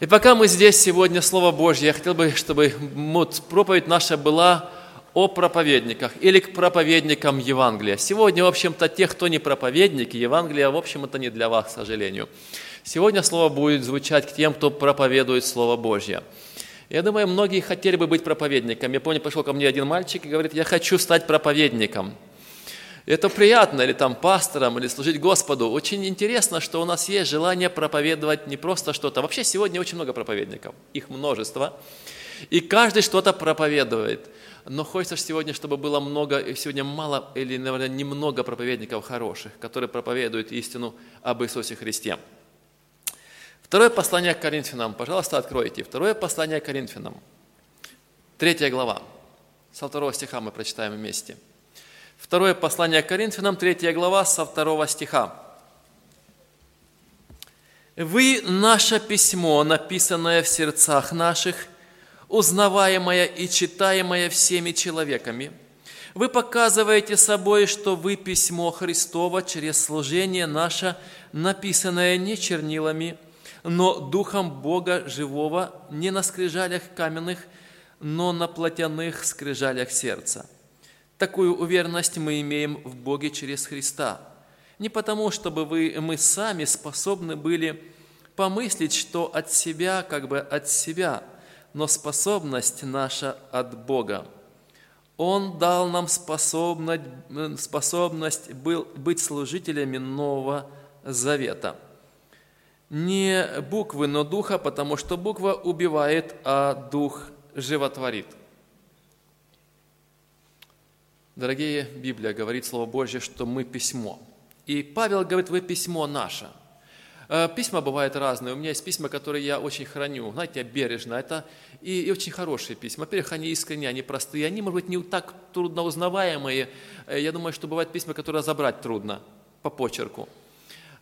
И пока мы здесь сегодня, Слово Божье, я хотел бы, чтобы проповедь наша была о проповедниках или к проповедникам Евангелия. Сегодня, в общем-то, тех, кто не проповедники, Евангелия, в общем, это не для вас, к сожалению. Сегодня Слово будет звучать к тем, кто проповедует Слово Божье. Я думаю, многие хотели бы быть проповедником. Я помню, пришел ко мне один мальчик и говорит, я хочу стать проповедником. Это приятно, или там пастором, или служить Господу. Очень интересно, что у нас есть желание проповедовать не просто что-то. Вообще сегодня очень много проповедников, их множество. И каждый что-то проповедует. Но хочется сегодня, чтобы было много, сегодня мало или, наверное, немного проповедников хороших, которые проповедуют истину об Иисусе Христе. Второе послание к Коринфянам. Пожалуйста, откройте. Второе послание к Коринфянам. Третья глава. Со второго стиха мы прочитаем вместе. Второе послание к Коринфянам, третья глава, со второго стиха. «Вы – наше письмо, написанное в сердцах наших, узнаваемое и читаемое всеми человеками. Вы показываете собой, что вы письмо Христово через служение наше, написанное не чернилами, но Духом Бога живого, не на скрижалях каменных, но на плотяных скрижалях сердца» Такую уверенность мы имеем в Боге через Христа. Не потому, чтобы вы, мы сами способны были помыслить, что от себя, как бы от себя, но способность наша от Бога. Он дал нам способность, способность был, быть служителями Нового Завета. Не буквы, но духа, потому что буква убивает, а дух животворит. Дорогие, Библия говорит, Слово Божье, что мы письмо. И Павел говорит, вы письмо наше. Э, письма бывают разные. У меня есть письма, которые я очень храню, знаете, бережно. Это и, и очень хорошие письма. Во-первых, они искренние, они простые. Они, может быть, не так трудно узнаваемые. Э, я думаю, что бывают письма, которые разобрать трудно по почерку.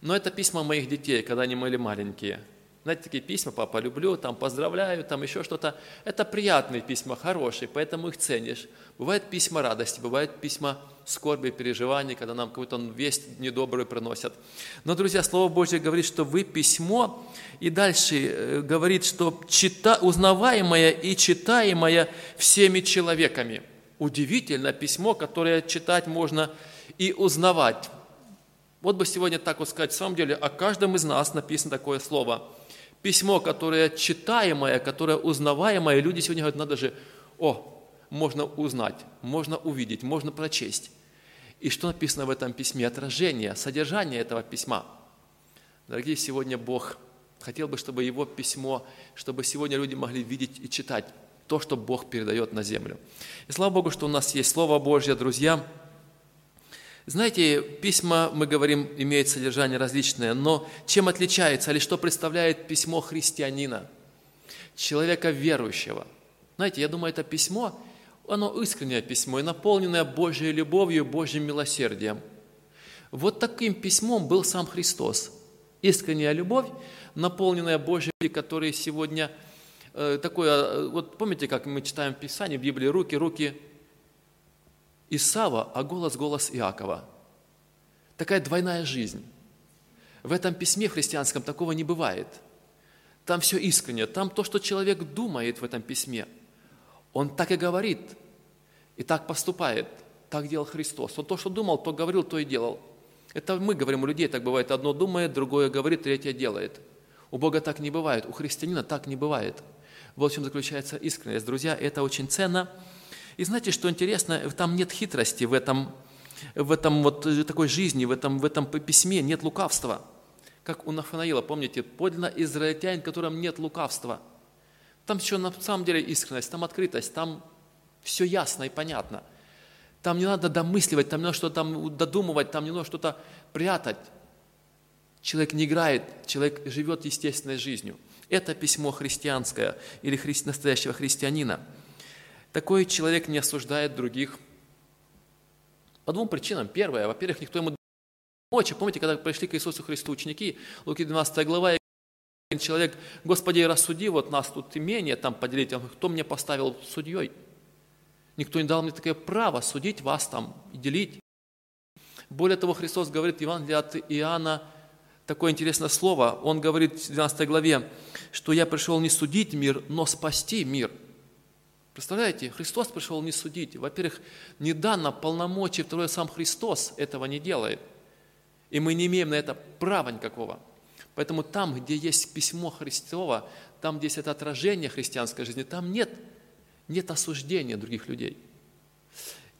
Но это письма моих детей, когда они были маленькие. Знаете, такие письма, папа, люблю, там, поздравляю, там еще что-то. Это приятные письма, хорошие, поэтому их ценишь. Бывают письма радости, бывают письма скорби, переживаний, когда нам какую-то весть недобрую приносят. Но, друзья, Слово Божье говорит, что вы письмо, и дальше э, говорит, что чита, узнаваемое и читаемое всеми человеками. Удивительно письмо, которое читать можно и узнавать. Вот бы сегодня так вот сказать, в самом деле, о каждом из нас написано такое слово – письмо, которое читаемое, которое узнаваемое, люди сегодня говорят, надо же, о, можно узнать, можно увидеть, можно прочесть. И что написано в этом письме? Отражение, содержание этого письма. Дорогие, сегодня Бог хотел бы, чтобы Его письмо, чтобы сегодня люди могли видеть и читать то, что Бог передает на землю. И слава Богу, что у нас есть Слово Божье, друзья – знаете, письма, мы говорим, имеют содержание различное, но чем отличается или что представляет письмо христианина, человека верующего? Знаете, я думаю, это письмо, оно искреннее письмо и наполненное Божьей любовью, Божьим милосердием. Вот таким письмом был сам Христос. Искренняя любовь, наполненная Божьей, которая сегодня э, такое, э, вот помните, как мы читаем в Писании, в Библии, руки, руки Исава, а голос – голос Иакова. Такая двойная жизнь. В этом письме христианском такого не бывает. Там все искренне, там то, что человек думает в этом письме. Он так и говорит, и так поступает. Так делал Христос. Он то, что думал, то говорил, то и делал. Это мы говорим, у людей так бывает. Одно думает, другое говорит, третье делает. У Бога так не бывает, у христианина так не бывает. Вот в чем заключается искренность. Друзья, это очень ценно – и знаете, что интересно, там нет хитрости в этом, в этом вот э, такой жизни, в этом, в этом письме, нет лукавства. Как у Нафанаила, помните, подлинно израильтянин, в котором нет лукавства. Там еще на самом деле искренность, там открытость, там все ясно и понятно. Там не надо домысливать, там не надо что-то там додумывать, там не надо что-то прятать. Человек не играет, человек живет естественной жизнью. Это письмо христианское или хри... настоящего христианина – такой человек не осуждает других по двум причинам. Первое, во-первых, никто ему помочь. Помните, когда пришли к Иисусу Христу ученики, Луки 12 глава, и человек, Господи, рассуди, вот нас тут имение там поделить. Он кто мне поставил судьей? Никто не дал мне такое право судить вас там и делить. Более того, Христос говорит, Евангелие от Иоанна, такое интересное слово. Он говорит в 12 главе, что я пришел не судить мир, но спасти мир. Представляете, Христос пришел не судить. Во-первых, не дано полномочий, второе, сам Христос этого не делает. И мы не имеем на это права никакого. Поэтому там, где есть письмо Христово, там, где есть это отражение христианской жизни, там нет, нет осуждения других людей.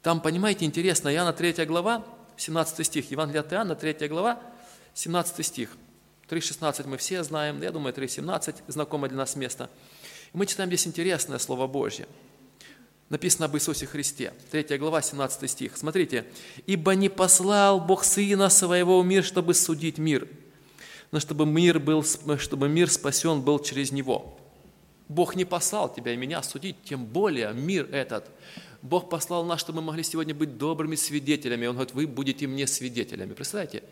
Там, понимаете, интересно, Иоанна 3 глава, 17 стих, Евангелие от Иоанна, 3 глава, 17 стих. 3.16 мы все знаем, я думаю, 3.17 знакомое для нас место. Мы читаем здесь интересное Слово Божье. Написано об Иисусе Христе. 3 глава, 17 стих. Смотрите. «Ибо не послал Бог Сына Своего в мир, чтобы судить мир, но чтобы мир, был, чтобы мир спасен был через Него». Бог не послал тебя и меня судить, тем более мир этот. Бог послал нас, чтобы мы могли сегодня быть добрыми свидетелями. Он говорит, вы будете мне свидетелями. Представляете?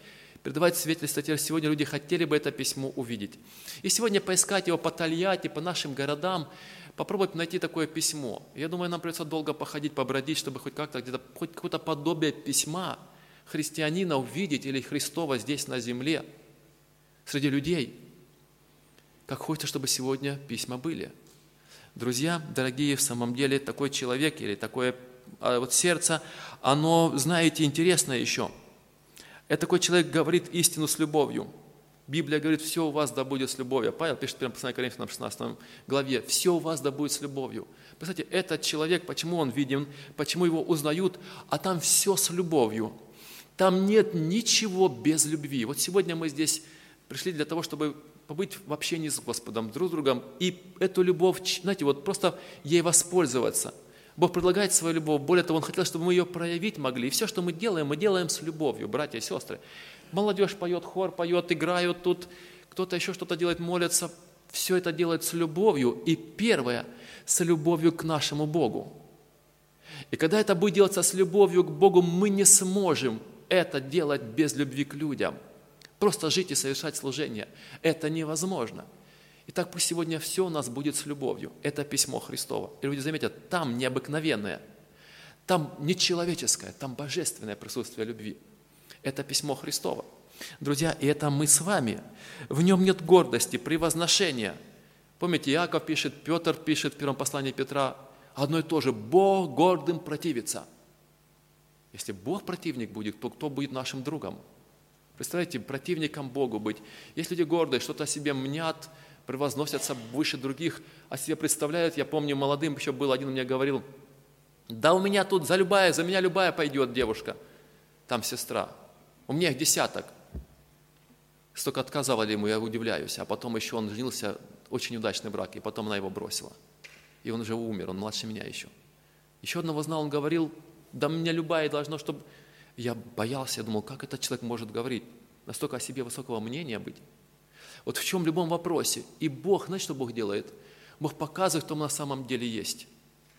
Передавать свидетельство. Теперь сегодня люди хотели бы это письмо увидеть. И сегодня поискать его по Тольятти, по нашим городам, попробовать найти такое письмо. Я думаю, нам придется долго походить, побродить, чтобы хоть как-то где-то, хоть какое-то подобие письма христианина увидеть или Христова здесь на земле, среди людей. Как хочется, чтобы сегодня письма были. Друзья, дорогие, в самом деле такой человек или такое а, вот сердце, оно, знаете, интересное еще. Это такой человек говорит истину с любовью. Библия говорит, все у вас да будет с любовью. Павел пишет в 1 послании Коринфянам 16 главе, все у вас да будет с любовью. Представляете, этот человек, почему он виден, почему его узнают, а там все с любовью. Там нет ничего без любви. Вот сегодня мы здесь пришли для того, чтобы побыть в общении с Господом, друг с другом, и эту любовь, знаете, вот просто ей воспользоваться. Бог предлагает свою любовь, более того, Он хотел, чтобы мы ее проявить могли. И все, что мы делаем, мы делаем с любовью, братья и сестры. Молодежь поет, хор поет, играют тут, кто-то еще что-то делает, молится. Все это делает с любовью. И первое, с любовью к нашему Богу. И когда это будет делаться с любовью к Богу, мы не сможем это делать без любви к людям – Просто жить и совершать служение. Это невозможно. И так пусть сегодня все у нас будет с любовью. Это письмо Христово. И люди заметят, там необыкновенное, там не человеческое, там божественное присутствие любви. Это письмо Христово. Друзья, и это мы с вами. В нем нет гордости, превозношения. Помните, Иаков пишет, Петр пишет в первом послании Петра, одно и то же, Бог гордым противится. Если Бог противник будет, то кто будет нашим другом? Представляете, противником Богу быть. Есть люди гордые, что-то о себе мнят, превозносятся выше других, о себе представляют. Я помню, молодым еще был, один мне говорил, да у меня тут за любая, за меня любая пойдет девушка, там сестра. У меня их десяток. Столько отказывали ему, я удивляюсь. А потом еще он женился, очень удачный брак, и потом она его бросила. И он уже умер, он младше меня еще. Еще одного знал, он говорил, да меня любая должно, чтобы я боялся, я думал, как этот человек может говорить, настолько о себе высокого мнения быть. Вот в чем любом вопросе. И Бог, знаете, что Бог делает? Бог показывает, кто на самом деле есть.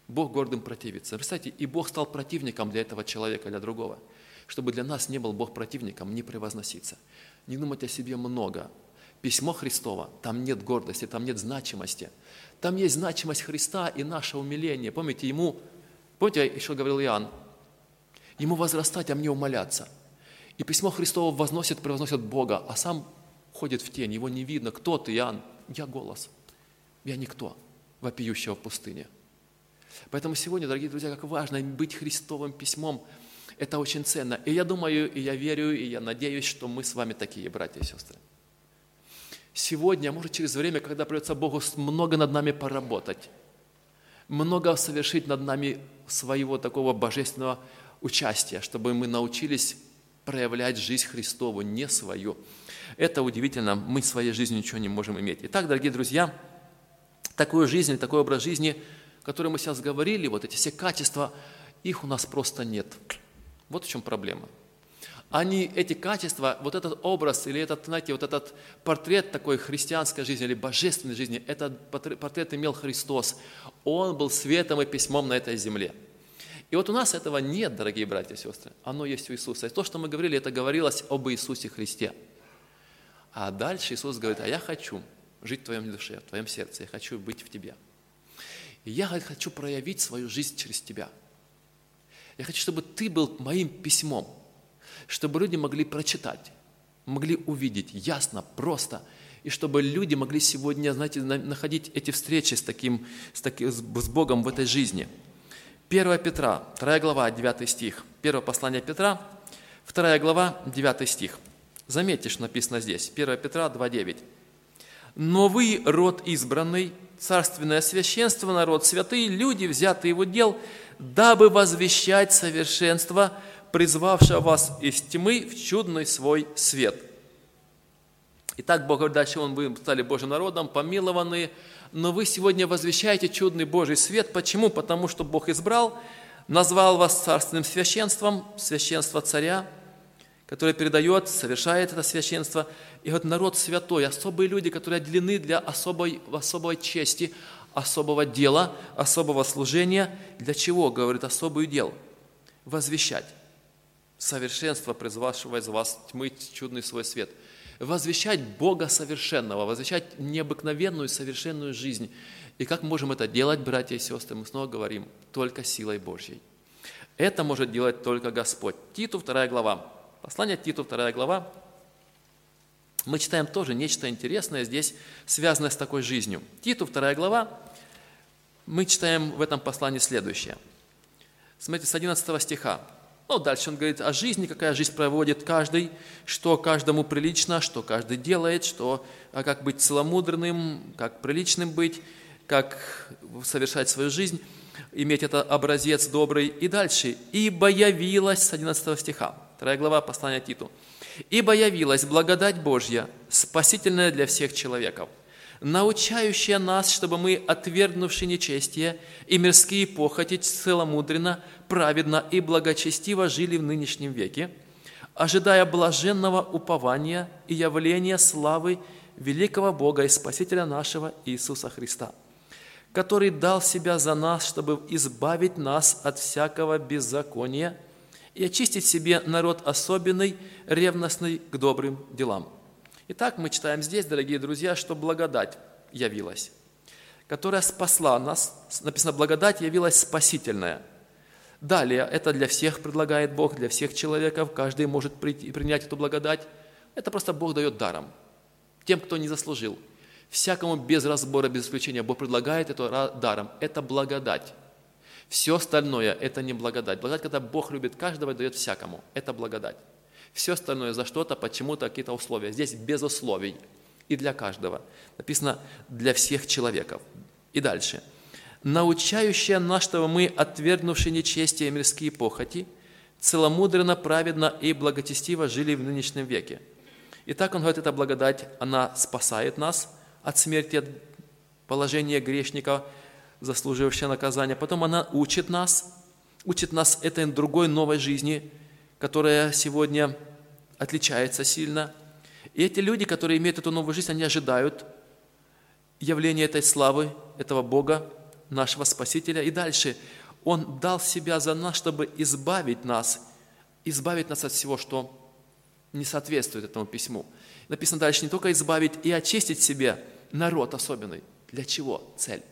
Бог гордым противится. Представьте, и Бог стал противником для этого человека, для другого. Чтобы для нас не был Бог противником, не превозноситься. Не думать о себе много. Письмо Христово, там нет гордости, там нет значимости. Там есть значимость Христа и наше умиление. Помните, ему, помните, еще говорил Иоанн, ему возрастать, а мне умоляться. И письмо Христово возносит, превозносит Бога, а сам ходит в тень, его не видно. Кто ты, Иоанн? Я голос. Я никто, вопиющего в пустыне. Поэтому сегодня, дорогие друзья, как важно быть Христовым письмом. Это очень ценно. И я думаю, и я верю, и я надеюсь, что мы с вами такие, братья и сестры. Сегодня, может, через время, когда придется Богу много над нами поработать, много совершить над нами своего такого божественного участия, чтобы мы научились проявлять жизнь Христову, не свою. Это удивительно, мы своей жизнью ничего не можем иметь. Итак, дорогие друзья, такую жизнь, такой образ жизни, который мы сейчас говорили, вот эти все качества, их у нас просто нет. Вот в чем проблема. Они, эти качества, вот этот образ или этот, знаете, вот этот портрет такой христианской жизни или божественной жизни, этот портрет имел Христос. Он был светом и письмом на этой земле – и вот у нас этого нет, дорогие братья и сестры. Оно есть у Иисуса. И то, что мы говорили, это говорилось об Иисусе Христе. А дальше Иисус говорит, а я хочу жить в твоем душе, в твоем сердце, я хочу быть в тебе. И я хочу проявить свою жизнь через тебя. Я хочу, чтобы ты был моим письмом, чтобы люди могли прочитать, могли увидеть ясно, просто, и чтобы люди могли сегодня, знаете, находить эти встречи с, таким, с, таким, с Богом в этой жизни. 1 Петра, 2 глава, 9 стих. 1 послание Петра, 2 глава, 9 стих. Что написано здесь. 1 Петра 2, 9. «Но вы, род избранный, царственное священство, народ святые, люди, взятые его дел, дабы возвещать совершенство, призвавшего вас из тьмы в чудный свой свет». Итак, Бог говорит, дальше Он, вы стали Божьим народом, помилованные, но вы сегодня возвещаете чудный Божий свет. Почему? Потому что Бог избрал, назвал вас царственным священством, священство царя, который передает, совершает это священство. И вот народ святой, особые люди, которые отделены для особой, особой чести, особого дела, особого служения. Для чего, говорит, особый дел? Возвещать совершенство, призвавшего из вас тьмы чудный свой свет. Возвещать Бога совершенного, возвещать необыкновенную совершенную жизнь. И как можем это делать, братья и сестры? Мы снова говорим, только силой Божьей. Это может делать только Господь. Титу, вторая глава. Послание Титу, вторая глава. Мы читаем тоже нечто интересное здесь, связанное с такой жизнью. Титу, вторая глава. Мы читаем в этом послании следующее. Смотрите, с 11 стиха. Ну, дальше он говорит о жизни, какая жизнь проводит каждый, что каждому прилично, что каждый делает, что, а как быть целомудренным, как приличным быть, как совершать свою жизнь, иметь это образец добрый. И дальше. «Ибо явилась» с 11 стиха, 2 глава послания Титу. «Ибо явилась благодать Божья, спасительная для всех человеков, научающая нас, чтобы мы, отвергнувши нечестие и мирские похоти, целомудренно, праведно и благочестиво жили в нынешнем веке, ожидая блаженного упования и явления славы великого Бога и Спасителя нашего Иисуса Христа, который дал Себя за нас, чтобы избавить нас от всякого беззакония и очистить себе народ особенный, ревностный к добрым делам – Итак, мы читаем здесь, дорогие друзья, что благодать явилась, которая спасла нас. Написано, благодать явилась спасительная. Далее, это для всех предлагает Бог, для всех человеков, каждый может прийти, принять эту благодать. Это просто Бог дает даром, тем, кто не заслужил. Всякому без разбора, без исключения Бог предлагает это даром. Это благодать. Все остальное – это не благодать. Благодать, когда Бог любит каждого и дает всякому. Это благодать. Все остальное за что-то, почему-то какие-то условия. Здесь без условий. И для каждого. Написано для всех человеков. И дальше. Научающая нас, чтобы мы, отвергнувши нечестие и мирские похоти, целомудренно, праведно и благочестиво жили в нынешнем веке. И так он говорит, эта благодать, она спасает нас от смерти, от положения грешника, заслуживающего наказания. Потом она учит нас, учит нас этой другой новой жизни, которая сегодня отличается сильно. И эти люди, которые имеют эту новую жизнь, они ожидают явления этой славы, этого Бога, нашего Спасителя. И дальше Он дал себя за нас, чтобы избавить нас, избавить нас от всего, что не соответствует этому письму. Написано дальше, не только избавить и очистить себе народ особенный. Для чего? Цель.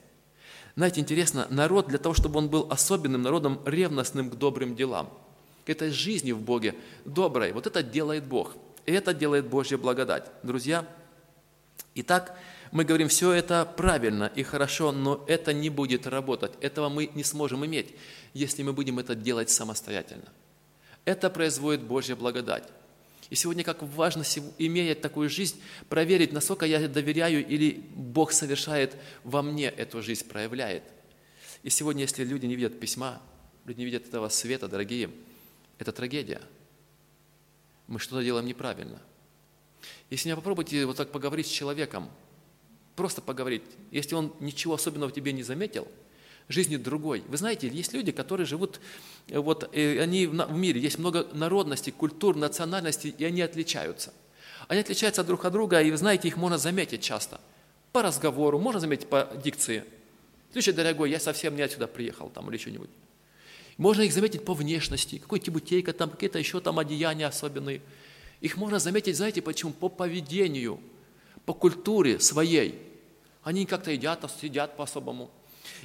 Знаете, интересно, народ для того, чтобы он был особенным народом, ревностным к добрым делам – к этой жизни в Боге доброй. Вот это делает Бог. И это делает Божья благодать. Друзья, итак, мы говорим, все это правильно и хорошо, но это не будет работать. Этого мы не сможем иметь, если мы будем это делать самостоятельно. Это производит Божья благодать. И сегодня как важно, имея такую жизнь, проверить, насколько я доверяю или Бог совершает во мне эту жизнь, проявляет. И сегодня, если люди не видят письма, люди не видят этого света, дорогие, это трагедия. Мы что-то делаем неправильно. Если не попробуйте вот так поговорить с человеком, просто поговорить, если он ничего особенного в тебе не заметил, жизни другой. Вы знаете, есть люди, которые живут, э, вот э, они в мире, есть много народностей, культур, национальностей, и они отличаются. Они отличаются друг от друга, и вы знаете, их можно заметить часто. По разговору, можно заметить по дикции. Слушай, дорогой, я совсем не отсюда приехал, там, или что-нибудь. Можно их заметить по внешности, какой тибутейка там, какие-то еще там одеяния особенные. Их можно заметить, знаете почему? По поведению, по культуре своей. Они как-то едят, сидят по-особому.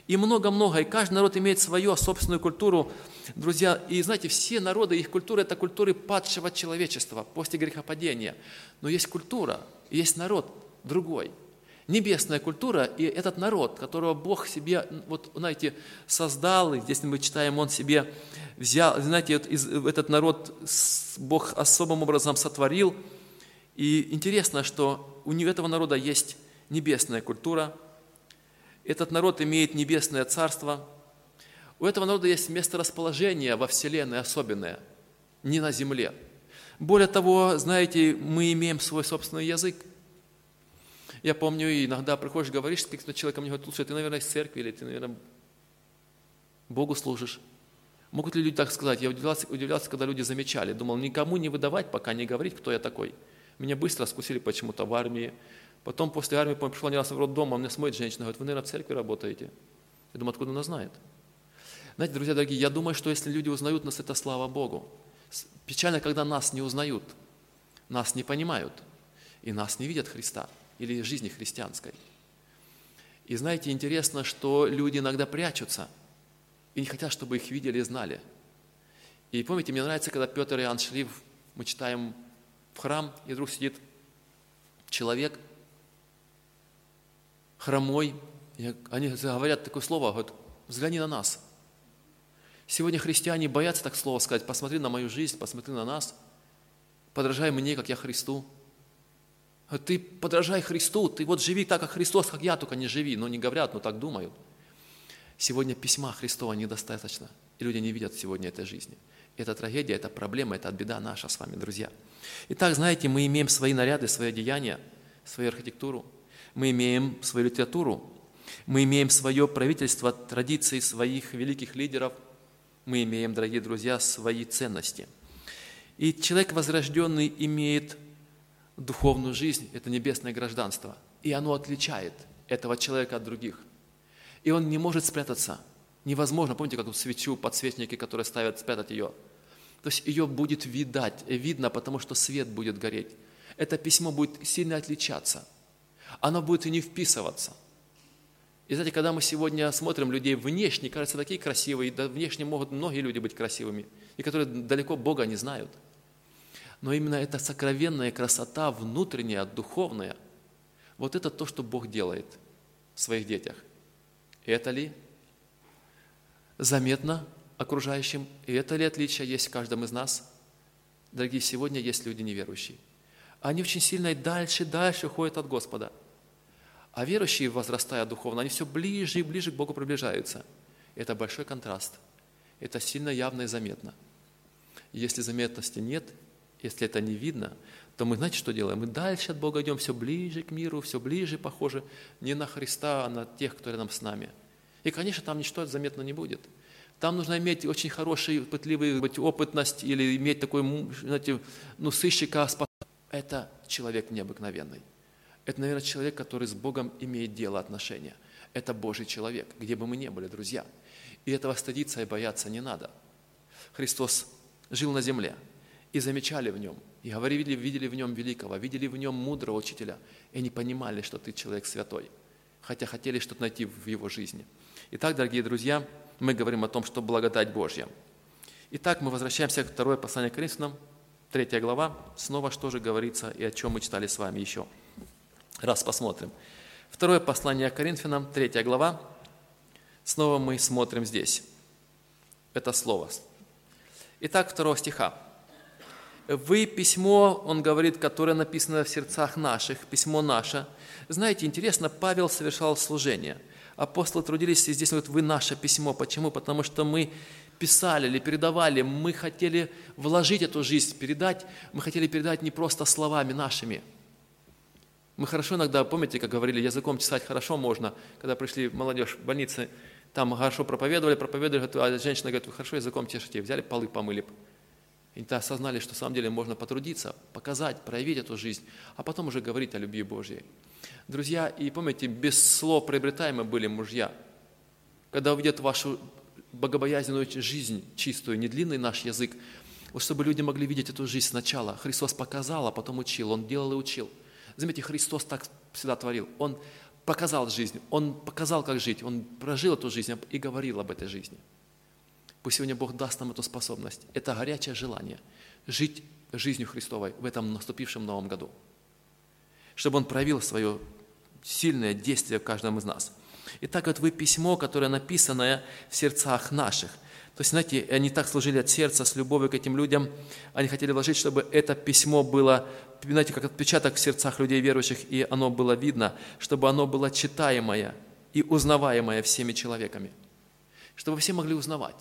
И много-много, и каждый народ имеет свою собственную культуру, друзья. И знаете, все народы, их культура – это культуры падшего человечества после грехопадения. Но есть культура, есть народ другой. Небесная культура и этот народ, которого Бог себе, вот, знаете, создал, и здесь мы читаем, Он себе взял, знаете, этот народ Бог особым образом сотворил. И интересно, что у этого народа есть небесная культура – этот народ имеет небесное царство. У этого народа есть место расположения во Вселенной особенное, не на земле. Более того, знаете, мы имеем свой собственный язык. Я помню, иногда приходишь, говоришь с каким-то человеком, говорят, слушай, ты, наверное, из церкви, или ты, наверное, Богу служишь. Могут ли люди так сказать? Я удивлялся, удивлялся, когда люди замечали. Думал, никому не выдавать, пока не говорить, кто я такой. Меня быстро скусили почему-то в армии, Потом после армии, пришла не раз в роддом, а мне смотрит женщина, говорит, вы, наверное, в церкви работаете. Я думаю, откуда она знает? Знаете, друзья дорогие, я думаю, что если люди узнают нас, это слава Богу. Печально, когда нас не узнают, нас не понимают, и нас не видят Христа или жизни христианской. И знаете, интересно, что люди иногда прячутся и не хотят, чтобы их видели и знали. И помните, мне нравится, когда Петр и Иоанн шли, мы читаем в храм, и вдруг сидит человек – хромой. Они говорят такое слово, говорят, взгляни на нас. Сегодня христиане боятся так слово сказать, посмотри на мою жизнь, посмотри на нас, подражай мне, как я Христу. Ты подражай Христу, ты вот живи так, как Христос, как я, только не живи. Но не говорят, но так думают. Сегодня письма Христова недостаточно, и люди не видят сегодня этой жизни. Это трагедия, это проблема, это беда наша с вами, друзья. Итак, знаете, мы имеем свои наряды, свои одеяния, свою архитектуру – мы имеем свою литературу, мы имеем свое правительство, традиции своих великих лидеров, мы имеем, дорогие друзья, свои ценности. И человек возрожденный имеет духовную жизнь, это небесное гражданство, и оно отличает этого человека от других. И он не может спрятаться. Невозможно, помните, как свечу, подсвечники, которые ставят, спрятать ее. То есть ее будет видать, видно, потому что свет будет гореть. Это письмо будет сильно отличаться – оно будет и не вписываться. И знаете, когда мы сегодня смотрим людей внешне, кажется, такие красивые, да внешне могут многие люди быть красивыми, и которые далеко Бога не знают. Но именно эта сокровенная красота, внутренняя, духовная, вот это то, что Бог делает в своих детях. Это ли заметно окружающим? И это ли отличие есть в каждом из нас? Дорогие, сегодня есть люди неверующие. Они очень сильно и дальше, дальше уходят от Господа – а верующие, возрастая духовно, они все ближе и ближе к Богу приближаются. Это большой контраст. Это сильно явно и заметно. если заметности нет, если это не видно, то мы, знаете, что делаем? Мы дальше от Бога идем, все ближе к миру, все ближе похоже не на Христа, а на тех, кто рядом с нами. И, конечно, там ничто заметно не будет. Там нужно иметь очень хороший, пытливый быть, опытность или иметь такой, знаете, ну, сыщика. Это человек необыкновенный. Это, наверное, человек, который с Богом имеет дело, отношения. Это Божий человек, где бы мы ни были, друзья. И этого стыдиться и бояться не надо. Христос жил на земле, и замечали в нем, и говорили, видели в нем великого, видели в нем мудрого учителя, и они понимали, что ты человек святой, хотя хотели что-то найти в его жизни. Итак, дорогие друзья, мы говорим о том, что благодать Божья. Итак, мы возвращаемся к второе послание к Коринфянам, третья глава, снова что же говорится и о чем мы читали с вами еще – раз посмотрим. Второе послание к Коринфянам, третья глава. Снова мы смотрим здесь. Это слово. Итак, второго стиха. «Вы письмо, он говорит, которое написано в сердцах наших, письмо наше». Знаете, интересно, Павел совершал служение. Апостолы трудились, и здесь говорят, вы наше письмо. Почему? Потому что мы писали или передавали, мы хотели вложить эту жизнь, передать, мы хотели передать не просто словами нашими – мы хорошо иногда, помните, как говорили, языком чесать хорошо можно, когда пришли молодежь в больнице, там хорошо проповедовали, проповедовали, а женщина говорит, вы хорошо языком чешете, взяли полы, помыли. И то осознали, что на самом деле можно потрудиться, показать, проявить эту жизнь, а потом уже говорить о любви Божьей. Друзья, и помните, без слов приобретаемы были мужья. Когда увидят вашу богобоязненную жизнь чистую, не длинный наш язык, вот чтобы люди могли видеть эту жизнь сначала. Христос показал, а потом учил. Он делал и учил – Заметьте, Христос так всегда творил. Он показал жизнь, Он показал, как жить, Он прожил эту жизнь и говорил об этой жизни. Пусть сегодня Бог даст нам эту способность. Это горячее желание жить жизнью Христовой в этом наступившем новом году. Чтобы Он проявил свое сильное действие в каждом из нас. Итак, вот вы письмо, которое написанное в сердцах наших. То есть, знаете, они так служили от сердца, с любовью к этим людям. Они хотели вложить, чтобы это письмо было, знаете, как отпечаток в сердцах людей верующих, и оно было видно, чтобы оно было читаемое и узнаваемое всеми человеками. Чтобы все могли узнавать.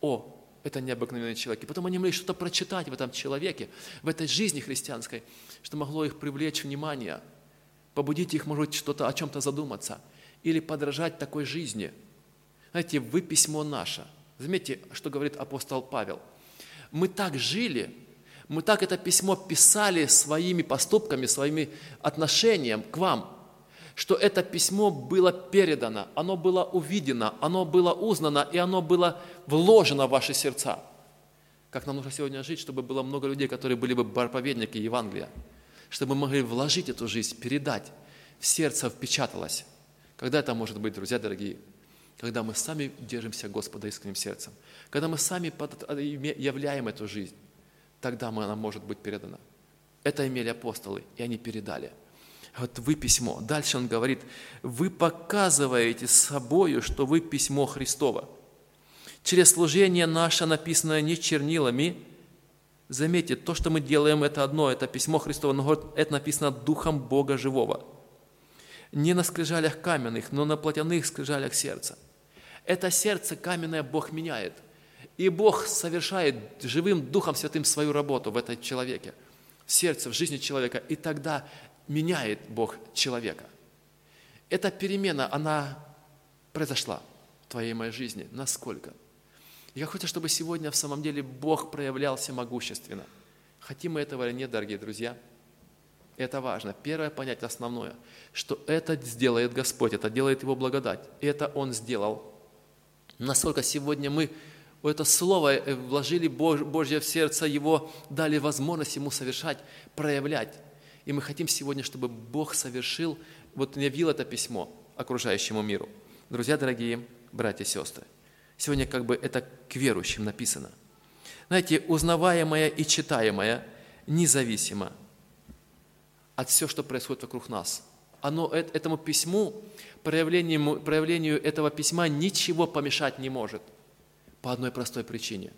О, это необыкновенный человек. И потом они могли что-то прочитать в этом человеке, в этой жизни христианской, что могло их привлечь внимание, побудить их, может что-то о чем-то задуматься или подражать такой жизни. Знаете, вы письмо наше. Заметьте, что говорит апостол Павел. Мы так жили, мы так это письмо писали своими поступками, своими отношением к вам, что это письмо было передано, оно было увидено, оно было узнано, и оно было вложено в ваши сердца. Как нам нужно сегодня жить, чтобы было много людей, которые были бы проповедники Евангелия, чтобы мы могли вложить эту жизнь, передать, в сердце впечаталось. Когда это может быть, друзья дорогие? Когда мы сами держимся Господа искренним сердцем. Когда мы сами являем эту жизнь, тогда она может быть передана. Это имели апостолы, и они передали – вот вы письмо. Дальше он говорит, вы показываете собою, что вы письмо Христово. Через служение наше, написанное не чернилами, заметьте, то, что мы делаем, это одно, это письмо Христово, но это написано Духом Бога Живого. Не на скрижалях каменных, но на плотяных скрижалях сердца. Это сердце каменное Бог меняет. И Бог совершает живым Духом Святым свою работу в этом человеке, в сердце, в жизни человека. И тогда меняет Бог человека. Эта перемена, она произошла в твоей моей жизни. Насколько? Я хочу, чтобы сегодня в самом деле Бог проявлялся могущественно. Хотим мы этого или нет, дорогие друзья? Это важно. Первое понять основное, что это сделает Господь, это делает Его благодать. Это Он сделал. Насколько сегодня мы это слово э, вложили Божье в сердце, Его дали возможность Ему совершать, проявлять. И мы хотим сегодня, чтобы Бог совершил, вот явил это письмо окружающему миру. Друзья дорогие, братья и сестры, сегодня как бы это к верующим написано. Знаете, узнаваемое и читаемое независимо от всего, что происходит вокруг нас. Оно, этому письму, проявлению, проявлению этого письма ничего помешать не может. По одной простой причине.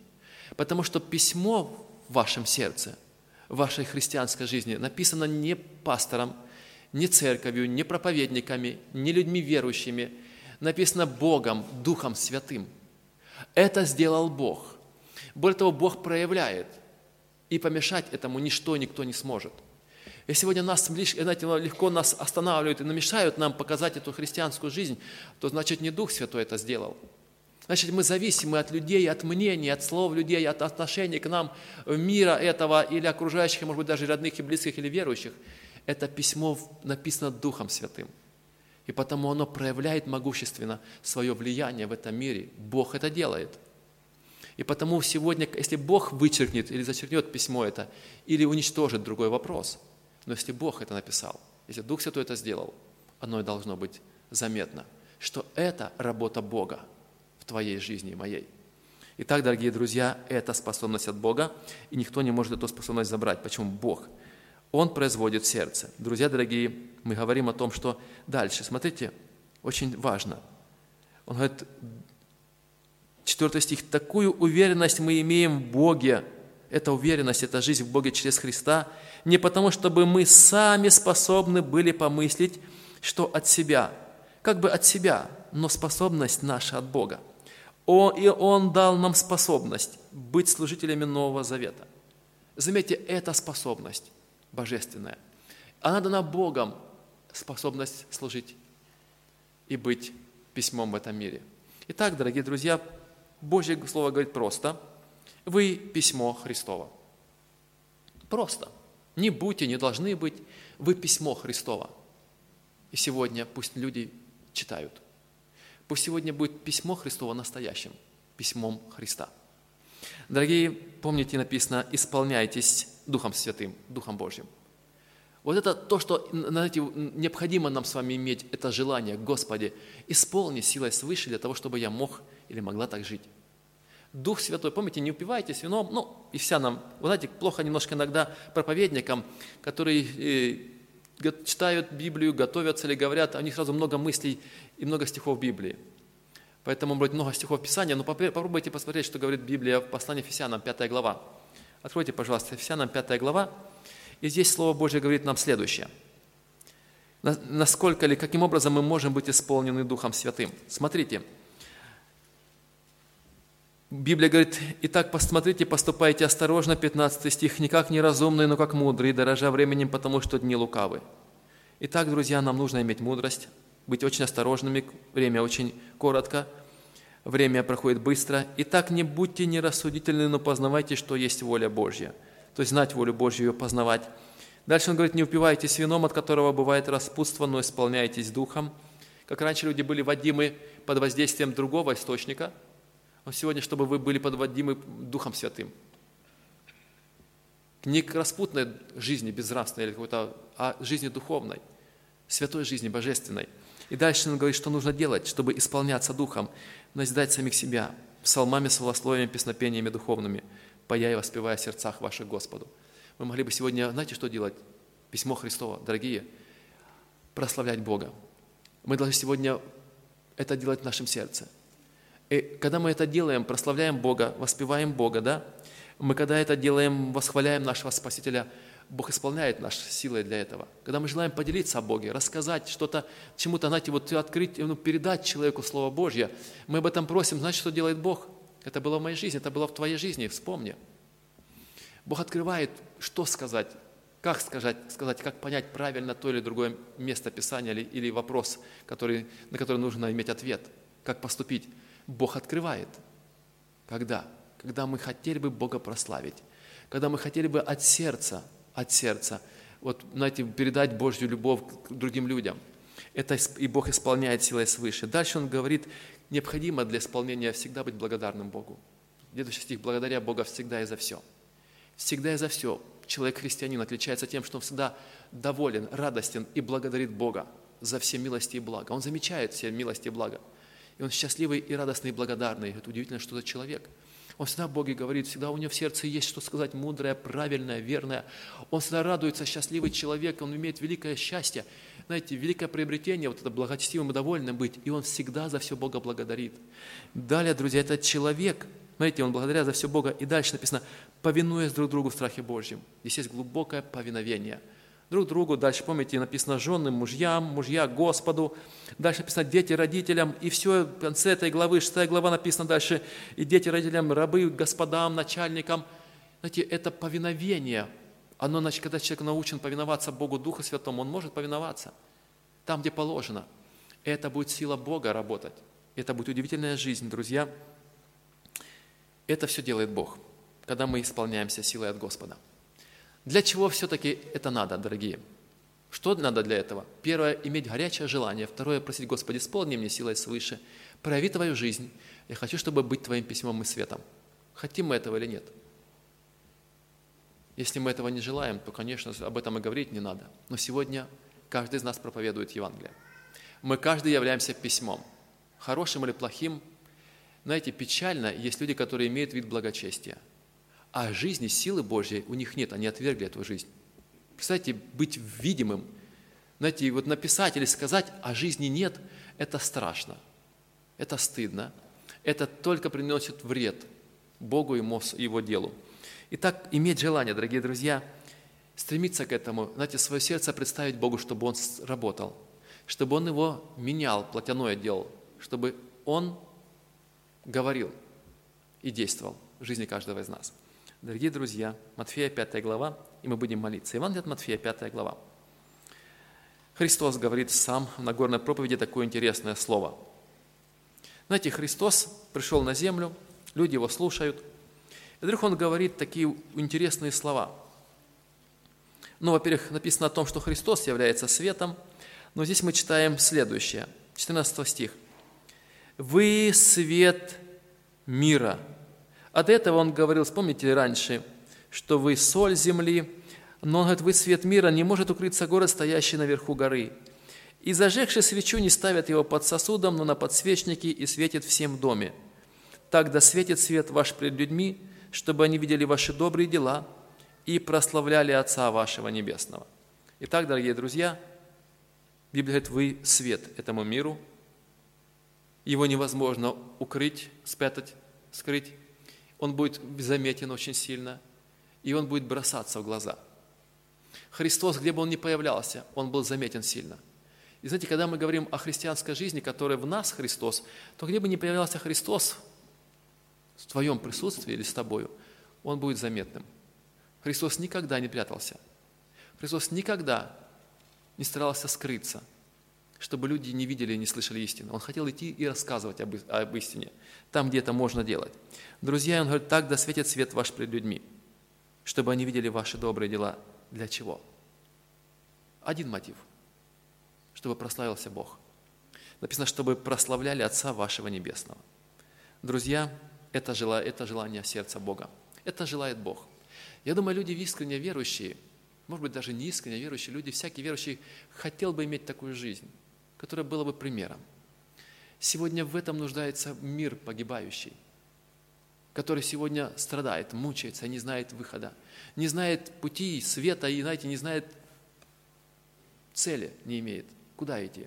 Потому что письмо в вашем сердце – вашей христианской жизни написано не пастором, не церковью, не проповедниками, не людьми верующими, написано Богом, Духом Святым. Это сделал Бог. Более того, Бог проявляет, и помешать этому ничто никто не сможет. И сегодня нас знаете, легко нас останавливают и намешают нам показать эту христианскую жизнь, то значит не Дух Святой это сделал – Значит, мы зависимы от людей, от мнений, от слов людей, от отношений к нам, мира этого или окружающих, может быть, даже родных и близких или верующих. Это письмо написано Духом Святым. И потому оно проявляет могущественно свое влияние в этом мире. Бог это делает. И потому сегодня, если Бог вычеркнет или зачеркнет письмо это, или уничтожит другой вопрос, но если Бог это написал, если Дух Святой это сделал, оно и должно быть заметно, что это работа Бога – твоей жизни и моей. Итак, дорогие друзья, это способность от Бога, и никто не может эту способность забрать. Почему? Бог. Он производит сердце. Друзья дорогие, мы говорим о том, что дальше. Смотрите, очень важно. Он говорит, 4 стих, «Такую уверенность мы имеем в Боге». Эта уверенность, это жизнь в Боге через Христа, не потому, чтобы мы сами способны были помыслить, что от себя, как бы от себя, но способность наша от Бога. Он, и Он дал нам способность быть служителями Нового Завета. Заметьте, это способность божественная. Она дана Богом, способность служить и быть письмом в этом мире. Итак, дорогие друзья, Божье Слово говорит просто. Вы письмо Христово. Просто. Не будьте, не должны быть. Вы письмо Христово. И сегодня пусть люди читают. Пусть сегодня будет письмо Христово настоящим, письмом Христа. Дорогие, помните, написано, исполняйтесь Духом Святым, Духом Божьим. Вот это то, что знаете, необходимо нам с вами иметь, это желание, Господи, исполни силой свыше для того, чтобы я мог или могла так жить. Дух Святой, помните, не упивайтесь вином, ну, и вся нам, вы знаете, плохо немножко иногда проповедникам, которые э, читают Библию, готовятся или говорят, у них сразу много мыслей и много стихов Библии. Поэтому, может много стихов Писания, но попробуйте посмотреть, что говорит Библия в послании Ефесянам, 5 глава. Откройте, пожалуйста, Ефесянам, 5 глава, и здесь Слово Божье говорит нам следующее. Насколько ли, каким образом мы можем быть исполнены Духом Святым? Смотрите, Библия говорит, «Итак, посмотрите, поступайте осторожно», 15 стих, «не как неразумные, но как мудрые, дорожа временем, потому что дни лукавы». Итак, друзья, нам нужно иметь мудрость, быть очень осторожными, время очень коротко, время проходит быстро. Итак, не будьте нерассудительны, но познавайте, что есть воля Божья – то есть знать волю Божью, ее познавать. Дальше он говорит, не упивайтесь вином, от которого бывает распутство, но исполняйтесь духом. Как раньше люди были водимы под воздействием другого источника, но сегодня, чтобы вы были подводимы Духом Святым. Не к распутной жизни безнравственной, или какой-то, а жизни духовной, святой жизни, божественной. И дальше он говорит, что нужно делать, чтобы исполняться Духом, назидать самих себя, псалмами, словословиями, песнопениями духовными – поя и воспевая в сердцах ваших Господу. Мы могли бы сегодня, знаете, что делать? Письмо Христово, дорогие, прославлять Бога. Мы должны сегодня это делать в нашем сердце. И когда мы это делаем, прославляем Бога, воспеваем Бога, да, мы когда это делаем, восхваляем нашего Спасителя, Бог исполняет наши силы для этого. Когда мы желаем поделиться о Боге, рассказать что-то, чему-то, знаете, вот открыть, ну, передать человеку Слово Божье, мы об этом просим, знаете, что делает Бог? Это было в моей жизни, это было в твоей жизни, вспомни. Бог открывает, что сказать, как сказать, сказать, как понять правильно то или другое место Писания или, или вопрос, который, на который нужно иметь ответ, как поступить. Бог открывает. Когда? Когда мы хотели бы Бога прославить, когда мы хотели бы от сердца, от сердца, вот, знаете, передать Божью любовь другим людям. Это и Бог исполняет силой свыше. Дальше Он говорит, необходимо для исполнения всегда быть благодарным Богу. Следующий стих, благодаря Бога всегда и за все. Всегда и за все. Человек-христианин отличается тем, что он всегда доволен, радостен и благодарит Бога за все милости и блага. Он замечает все милости и блага. И он счастливый и радостный и благодарный. Это удивительно, что за человек. Он всегда Боге говорит, всегда у него в сердце есть что сказать мудрое, правильное, верное. Он всегда радуется, счастливый человек, он имеет великое счастье знаете, великое приобретение, вот это благочестивым и довольным быть, и он всегда за все Бога благодарит. Далее, друзья, этот человек, смотрите, он благодаря за все Бога, и дальше написано, повинуясь друг другу в страхе Божьем. Здесь есть глубокое повиновение. Друг другу, дальше, помните, написано женам, мужьям, мужья Господу, дальше написано дети родителям, и все, в конце этой главы, шестая глава написано дальше, и дети родителям, рабы господам, начальникам. Знаете, это повиновение – оно, значит, когда человек научен повиноваться Богу Духу Святому, он может повиноваться там, где положено. Это будет сила Бога работать. Это будет удивительная жизнь, друзья. Это все делает Бог, когда мы исполняемся силой от Господа. Для чего все-таки это надо, дорогие? Что надо для этого? Первое – иметь горячее желание. Второе – просить, Господи, исполни мне силой свыше. Прояви Твою жизнь. Я хочу, чтобы быть Твоим письмом и светом. Хотим мы этого или нет? Если мы этого не желаем, то, конечно, об этом и говорить не надо. Но сегодня каждый из нас проповедует Евангелие. Мы каждый являемся письмом. Хорошим или плохим. Знаете, печально, есть люди, которые имеют вид благочестия. А жизни, силы Божьей у них нет, они отвергли эту жизнь. Представьте, быть видимым. Знаете, вот написать или сказать, а жизни нет, это страшно. Это стыдно. Это только приносит вред Богу и его делу. Итак, иметь желание, дорогие друзья, стремиться к этому, знаете, свое сердце представить Богу, чтобы Он работал, чтобы Он его менял, плотяное делал, чтобы Он говорил и действовал в жизни каждого из нас. Дорогие друзья, Матфея 5 глава, и мы будем молиться. Иван от Матфея 5 глава. Христос говорит сам на горной проповеди такое интересное слово. Знаете, Христос пришел на землю, люди его слушают – и вдруг он говорит такие интересные слова. Ну, во-первых, написано о том, что Христос является светом, но здесь мы читаем следующее, 14 стих. «Вы свет мира». До этого он говорил, вспомните раньше, что вы соль земли, Но он говорит, вы свет мира, не может укрыться город, стоящий наверху горы. И зажегши свечу не ставят его под сосудом, но на подсвечнике и светит всем в доме. Так да светит свет ваш пред людьми, чтобы они видели ваши добрые дела и прославляли Отца вашего Небесного. Итак, дорогие друзья, Библия говорит, вы свет этому миру, его невозможно укрыть, спрятать, скрыть. Он будет заметен очень сильно, и он будет бросаться в глаза. Христос, где бы он ни появлялся, он был заметен сильно. И знаете, когда мы говорим о христианской жизни, которая в нас Христос, то где бы ни появлялся Христос в твоем присутствии или с тобою, он будет заметным. Христос никогда не прятался. Христос никогда не старался скрыться, чтобы люди не видели и не слышали истины. Он хотел идти и рассказывать об, об истине, там, где это можно делать. Друзья, он говорит, так да светит свет ваш пред людьми, чтобы они видели ваши добрые дела. Для чего? Один мотив – чтобы прославился Бог. Написано, чтобы прославляли Отца вашего Небесного. Друзья, это, желание, это желание сердца Бога. Это желает Бог. Я думаю, люди искренне верующие, может быть, даже не искренне верующие люди, всякий верующий хотел бы иметь такую жизнь, которая была бы примером. Сегодня в этом нуждается мир погибающий, который сегодня страдает, мучается, не знает выхода, не знает пути, света и, знаете, не знает цели, не имеет. Куда идти?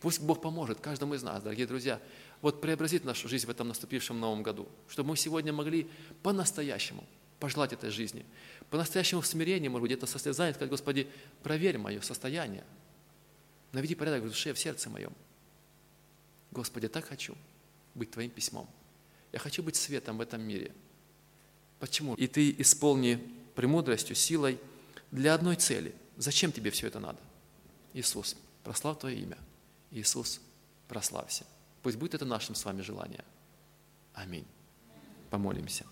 Пусть Бог поможет каждому из нас, дорогие друзья, вот преобразить нашу жизнь в этом наступившем новом году, чтобы мы сегодня могли по-настоящему пожелать этой жизни, по-настоящему в смирении, может быть, это состязание, сказать, Господи, проверь мое состояние, наведи порядок в душе, в сердце моем. Господи, так хочу быть Твоим письмом. Я хочу быть светом в этом мире. Почему? И Ты исполни премудростью, силой для одной цели. Зачем тебе все это надо? Иисус, прослав Твое имя. Иисус, прославься. Пусть будет это нашим с вами желание. Аминь. Помолимся.